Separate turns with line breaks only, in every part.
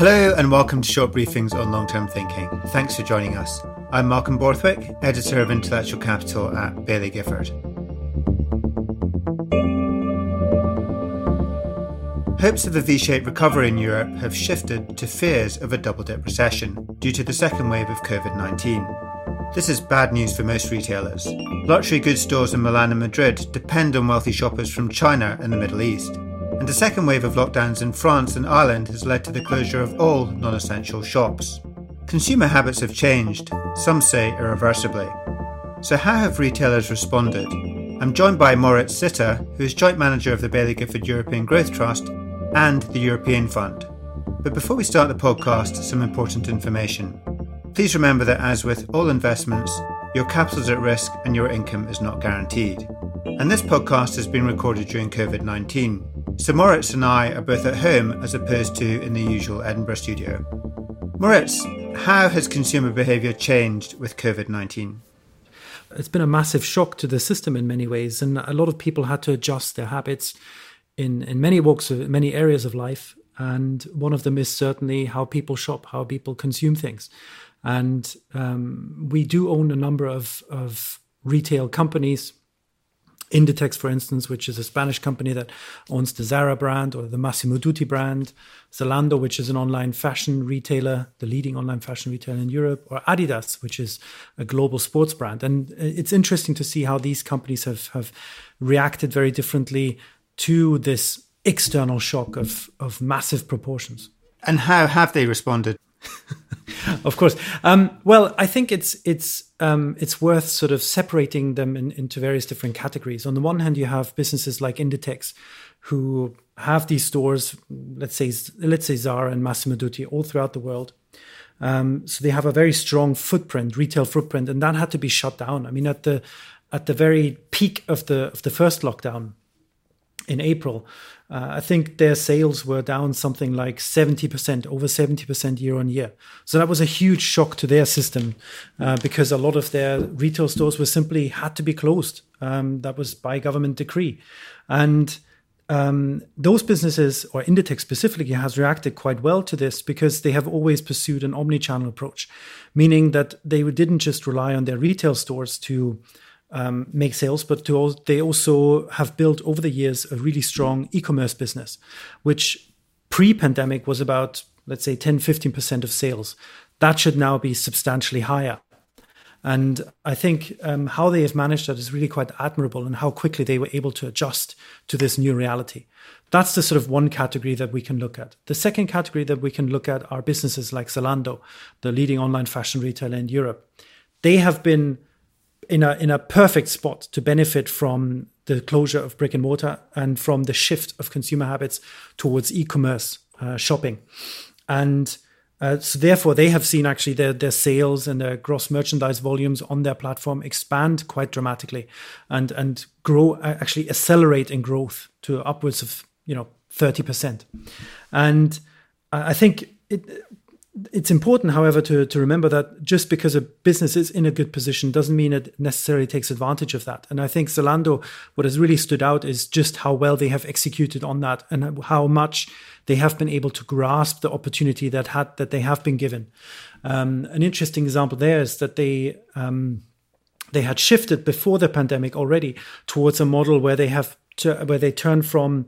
Hello and welcome to short briefings on long term thinking. Thanks for joining us. I'm Malcolm Borthwick, editor of Intellectual Capital at Baillie Gifford. Hopes of a V shaped recovery in Europe have shifted to fears of a double dip recession due to the second wave of COVID 19. This is bad news for most retailers. Luxury goods stores in Milan and Madrid depend on wealthy shoppers from China and the Middle East and a second wave of lockdowns in France and Ireland has led to the closure of all non essential shops. Consumer habits have changed, some say irreversibly. So, how have retailers responded? I'm joined by Moritz Sitte, who is joint manager of the Baillie Gifford European Growth Trust and the European Fund. But before we start the podcast, some important information. Please remember that, as with all investments, your capital is at risk and your income is not guaranteed. And this podcast has been recorded during COVID 19. So Moritz and I are both at home as opposed to in the usual Edinburgh studio. Moritz, how has consumer behaviour changed with COVID 19?
It's been a massive shock to the system in many ways, and a lot of people had to adjust their habits in, in many walks of many areas of life. And one of them is certainly how people shop, how people consume things. And um, we do own a number of, of retail companies Inditex, for instance, which is a Spanish company that owns the Zara brand or the Massimo Dutti brand, Zalando, which is an online fashion retailer, the leading online fashion retailer in Europe, or Adidas, which is a global sports brand. And uh, it's interesting to see how these companies have, have reacted very differently to this external shock of, of massive proportions.
And how have they responded?
of course. Um, well, I think it's it's um, it's worth sort of separating them in, into various different categories. On the one hand, you have businesses like Inditex, who have these stores, let's say let's say Zara and Massimo Dutti, all throughout the world. Um, so they have a very strong footprint, retail footprint, and that had to be shut down. I mean, at the at the very peak of the of the first lockdown in April, uh, I think their sales were down something like 70%, over 70% year on year. So that was a huge shock to their system uh, because a lot of their retail stores were simply had to be closed. Um, that was by government decree. And um, those businesses, or Inditex specifically, has reacted quite well to this because they have always pursued an omni-channel approach, meaning that they didn't just rely on their retail stores to um, make sales, but to, they also have built over the years a really strong e-commerce business, which pre-pandemic was about let's say 10 15% of sales. That should now be substantially higher. And i think um, how they have managed that is really quite admirable and how quickly they were able to adjust to this new reality. That's the sort of one category that we can look at. The second category that we can look at are businesses like zalando the leading online fashion retailer in europe. They have been in a in a perfect spot to benefit from the closure of brick and mortar and from the shift of consumer habits towards e-commerce uh, shopping, and uh, so therefore they have seen actually their their sales and their gross merchandise volumes on their platform expand quite dramatically, and and grow actually accelerate in growth to upwards of you know thirty percent, and I think it it's important, however, to, to remember that just because a business is in a good position doesn't mean it necessarily takes advantage of that. And I think Zalando, what has really stood out is just how well they have executed on that and how much they have been able to grasp the opportunity that had that they have been given. Um, an interesting example there is that they um, they had shifted before the pandemic already towards a model where they have to, where they turn from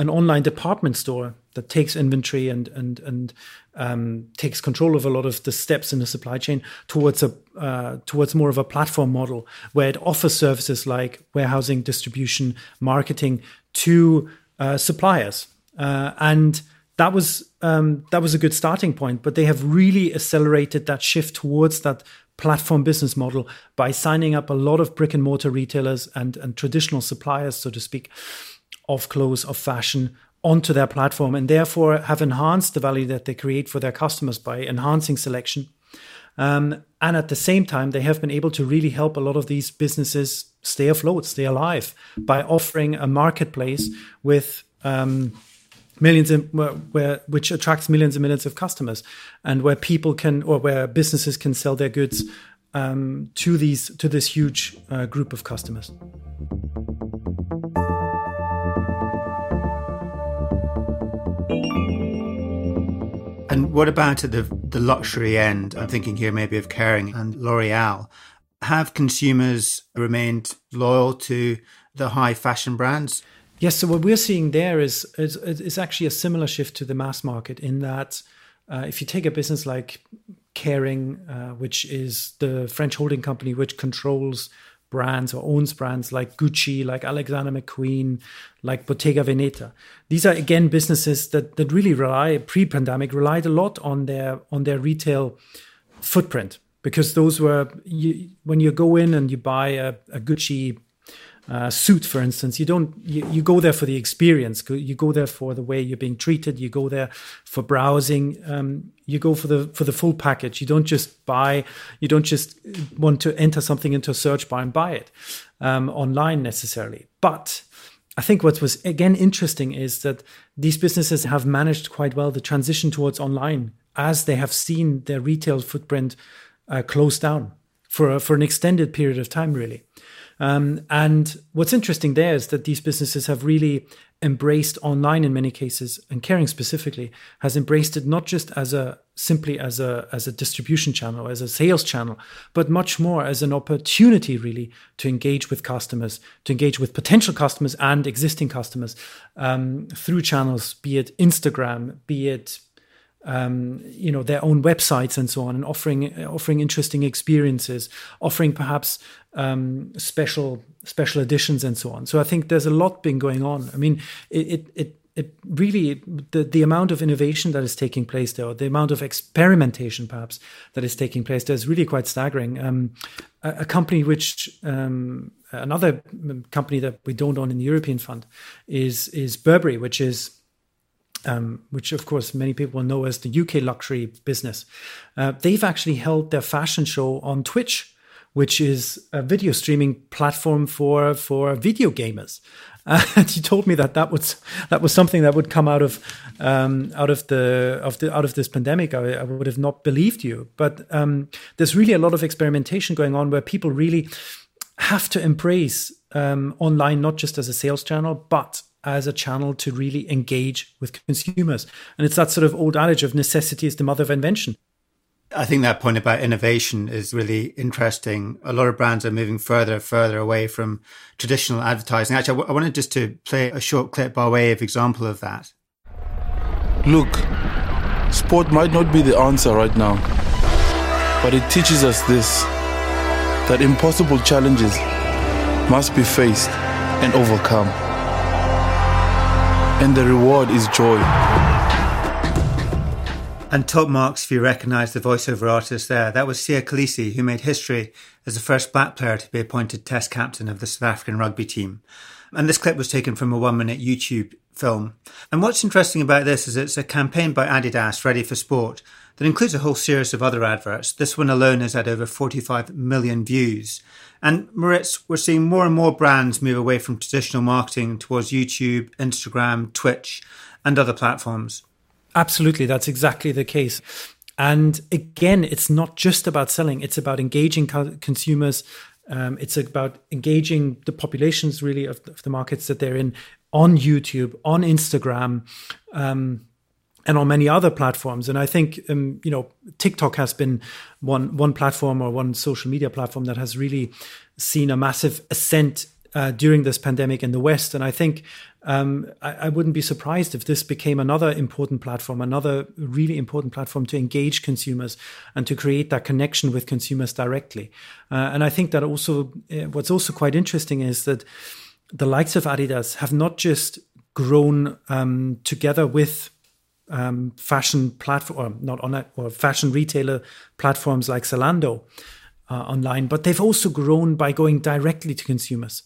an online department store that takes inventory and and and um, takes control of a lot of the steps in the supply chain towards a uh, towards more of a platform model where it offers services like warehousing, distribution, marketing to uh, suppliers, uh, and that was um, that was a good starting point. But they have really accelerated that shift towards that platform business model by signing up a lot of brick and mortar retailers and and traditional suppliers, so to speak of clothes, of fashion onto their platform and therefore have enhanced the value that they create for their customers by enhancing selection. Um, and at the same time, they have been able to really help a lot of these businesses stay afloat, stay alive by offering a marketplace with um, millions where, where, which attracts millions and millions of customers and where people can or where businesses can sell their goods um, to these to this huge uh, group of customers.
And what about at the, the luxury end? I'm thinking here maybe of Kering and L'Oreal. Have consumers remained loyal to the high fashion brands?
Yes. So what we're seeing there is is, is actually a similar shift to the mass market in that uh, if you take a business like Kering, uh, which is the French holding company which controls brands or owns brands like Gucci, like Alexander McQueen, like Bottega Veneta. These are again businesses that that really rely pre-pandemic relied a lot on their on their retail footprint because those were you, when you go in and you buy a, a Gucci uh, suit, for instance, you don't you, you go there for the experience. You go there for the way you're being treated. You go there for browsing. Um, you go for the for the full package. You don't just buy. You don't just want to enter something into a search bar and buy it um, online necessarily. But I think what was again interesting is that these businesses have managed quite well the transition towards online as they have seen their retail footprint uh, close down for a, for an extended period of time, really. Um, and what's interesting there is that these businesses have really embraced online in many cases, and Kering specifically has embraced it not just as a simply as a as a distribution channel, as a sales channel, but much more as an opportunity really to engage with customers, to engage with potential customers and existing customers um, through channels, be it Instagram, be it um, you know their own websites and so on, and offering offering interesting experiences, offering perhaps um, special special editions and so on. So I think there's a lot been going on. I mean, it it. it really the, the amount of innovation that is taking place there, or the amount of experimentation perhaps that is taking place there is really quite staggering. Um, a, a, company which um, another company that we don't own in the European fund is is Burberry, which is um, which of course many people know as the UK luxury business, uh, they've actually held their fashion show on Twitch, which is a video streaming platform for for video gamers. Uh, and he told me that that was that was something that would come out of um, out of the of the out of this pandemic. I, I would have not believed you, but um, there's really a lot of experimentation going on where people really have to embrace um, online not just as a sales channel, but as a channel to really engage with consumers. And it's that sort of old adage of necessity is the mother of invention.
I think that point about innovation is really interesting. A lot of brands are moving further and further away from traditional advertising. Actually, I wanted just to play a short clip by way of example of that.
Look, sport might not be the answer right now, but it teaches us this that impossible challenges must be faced and overcome and the reward is joy.
And top marks if you recognise the voiceover artist there. That was Siya Kolisi, who made history as the first black player to be appointed test captain of the South African rugby team. And this clip was taken from a one minute YouTube film. And what's interesting about this is it's a campaign by Adidas, Ready for Sport, that includes a whole series of other adverts. This one alone has had over 45 million views. And Moritz, we're seeing more and more brands move away from traditional marketing towards YouTube, Instagram, Twitch, and other platforms.
Absolutely, that's exactly the case. And again, it's not just about selling, it's about engaging co- consumers. Um, it's about engaging the populations really of, of, the markets that they're in on YouTube, on Instagram. Um, and on many other platforms. And I think um, you know TikTok has been one one platform or one social media platform that has really seen a massive ascent uh, during this pandemic in the West. And I think um, I, I, wouldn't be surprised if this became another important platform, another really important platform to engage consumers and to create that connection with consumers directly. Uh, and I think that also uh, what's also quite interesting is that the likes of Adidas have not just grown um, together with um, fashion platform, not on it, or fashion retailer platforms like Zalando uh, online, but they've also grown by going directly to consumers.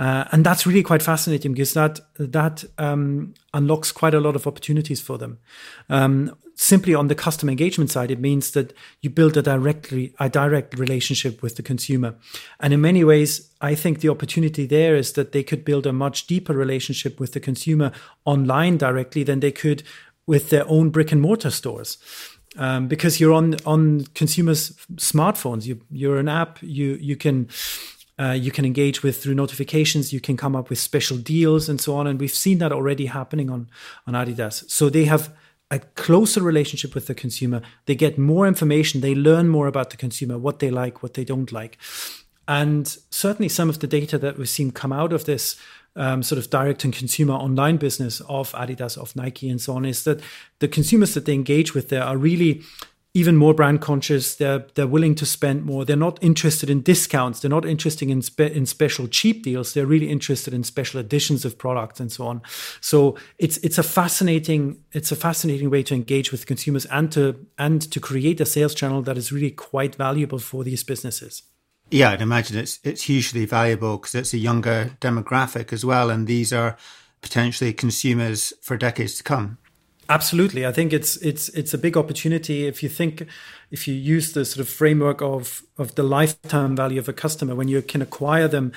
Uh, and that's really quite fascinating because that that um, unlocks quite a lot of opportunities for them. Um, simply on the customer engagement side, it means that you build a directly a direct relationship with the consumer, and in many ways, I think the opportunity there is that they could build a much deeper relationship with the consumer online directly than they could with their own brick and mortar stores. Um, because you're on on consumers' smartphones, you, you're an app. You you can uh, you can engage with through notifications. You can come up with special deals and so on. And we've seen that already happening on on Adidas. So they have a closer relationship with the consumer. They get more information. They learn more about the consumer, what they like, what they don't like. And certainly some of the data that we've seen come out of this um, sort of direct and consumer online business of Adidas, of Nike, and so on is that the consumers that they engage with there are really even more brand conscious. They're they're willing to spend more. They're not interested in discounts. They're not interested in spe- in special cheap deals. They're really interested in special editions of products and so on. So it's it's a fascinating it's a fascinating way to engage with consumers and to and to create a sales channel that is really quite valuable for these businesses.
Yeah, I'd imagine it's it's hugely valuable because it's a younger demographic as well, and these are potentially consumers for decades to come.
Absolutely, I think it's it's it's a big opportunity. If you think if you use the sort of framework of of the lifetime value of a customer when you can acquire them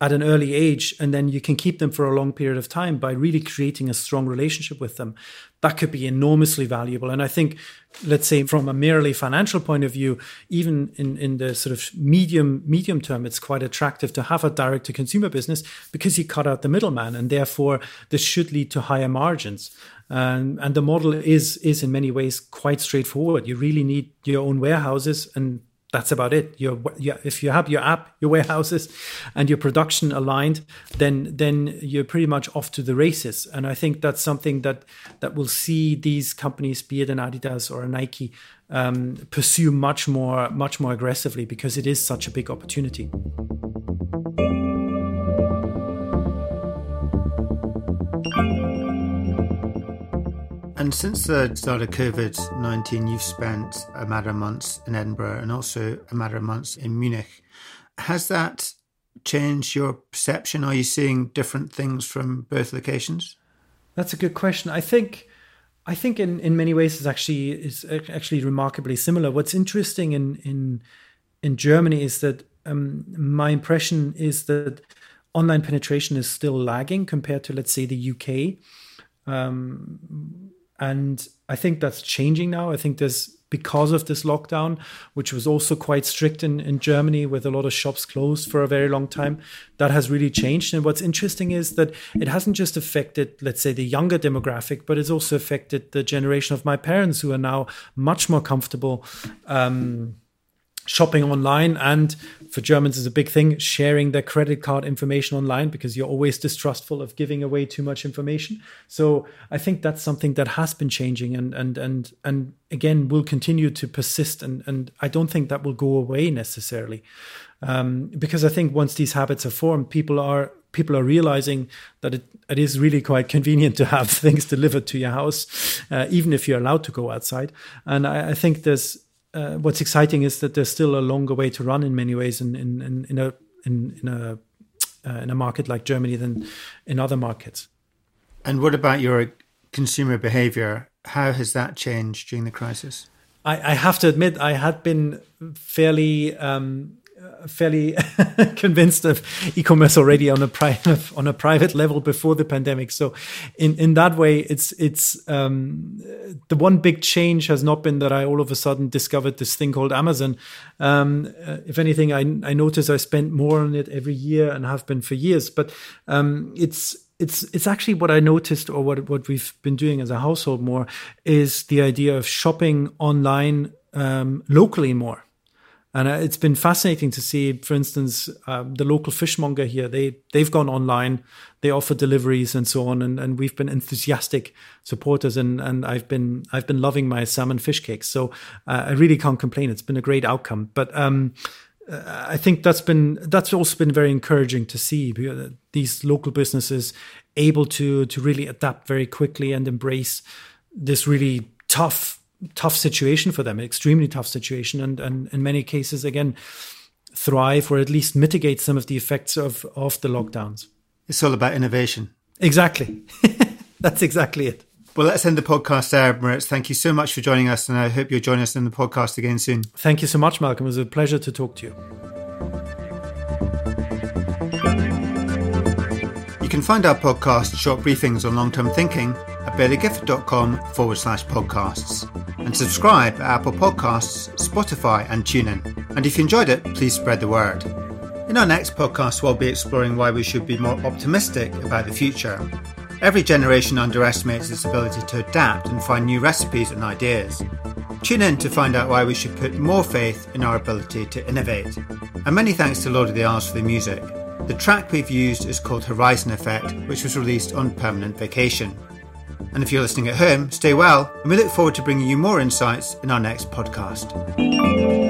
at an early age and then you can keep them for a long period of time by really creating a strong relationship with them. That could be enormously valuable. And i think let's say from a merely financial point of view even in in the sort of medium medium term it's quite attractive to have a direct to consumer business because you cut out the middleman and therefore this should lead to higher margins. And and the model is is in many ways quite straightforward. You really need your own warehouses and that's about it. Your, if you have your app, your warehouses, and your production aligned, then then you're pretty much off to the races. And I think that's something that that will see these companies, be it an Adidas or a Nike, um, pursue much more much more aggressively because it is such a big opportunity.
And since the start of COVID 19, you've spent a matter of months in Edinburgh and also a matter of months in Munich. Has that changed your perception? Are you seeing different things from both locations?
That's a good question. I think. I think in, in many ways it's actually is actually remarkably similar. What's interesting in in in Germany is that um, my impression is that online penetration is still lagging compared to let's say the UK. Um, and I think that's changing now. I think there's because of this lockdown, which was also quite strict in, in Germany with a lot of shops closed for a very long time, that has really changed. And what's interesting is that it hasn't just affected, let's say, the younger demographic, but it's also affected the generation of my parents who are now much more comfortable. Um, shopping online. And for Germans is a big thing sharing their credit card information online because you're always distrustful of giving away too much information. So I think that's something that has been changing and and and and again will continue to persist. And and I don't think that will go away necessarily. Um, because I think once these habits are formed people are people are realizing that it, it is really quite convenient to have things delivered to your house uh, even if you're allowed to go outside. And I, I think there's uh, what's exciting is that there's still a longer way to run in many ways in in, in, in a in, in a uh, in a market like Germany than in other markets.
And what about your consumer behavior? How has that changed during the crisis?
I, I have to admit, I had been fairly um, fairly convinced of e-commerce already on a private on a private level before the pandemic. So, in in that way, it's it's um, the one big change has not been that I all of a sudden discovered this thing called Amazon. Um, uh, if anything, I I notice I spend more on it every year and have been for years. But um, it's it's it's actually what I noticed or what what we've been doing as a household more is the idea of shopping online um, locally more. And uh, it's been fascinating to see, for instance, um, the local fishmonger here. They they've gone online, they offer deliveries and so on, and, and we've been enthusiastic supporters. And, and I've been I've been loving my salmon fish cakes. So uh, I really can't complain. It's been a great outcome. But um, uh, I think that's been that's also been very encouraging to see these local businesses able to to really adapt very quickly and embrace this really tough tough situation for them, extremely tough situation, and and in many cases again thrive or at least mitigate some of the effects of of the lockdowns.
It's all about innovation.
Exactly. That's exactly it.
Well, let's end the podcast there, Moritz. Thank you so much for joining us, and I hope you'll join us in the podcast again soon.
Thank you so much, Malcolm. It was a pleasure to talk to you.
You can find our podcast, Short Briefings on Long Term Thinking, bailliegifford.com forward slash podcasts and subscribe at Apple Podcasts, Spotify, and TuneIn. And if you enjoyed it, please spread the word. In our next podcast, we'll be exploring why we should be more optimistic about the future. Every generation underestimates its ability to adapt and find new recipes and ideas. Tune in to find out why we should put more faith in our ability to innovate. And many thanks to Lord of the Isles for the music. The track we've used is called Horizon Effect, which was released on permanent vacation. And if you're listening at home, stay well, and we look forward to bringing you more insights in our next podcast.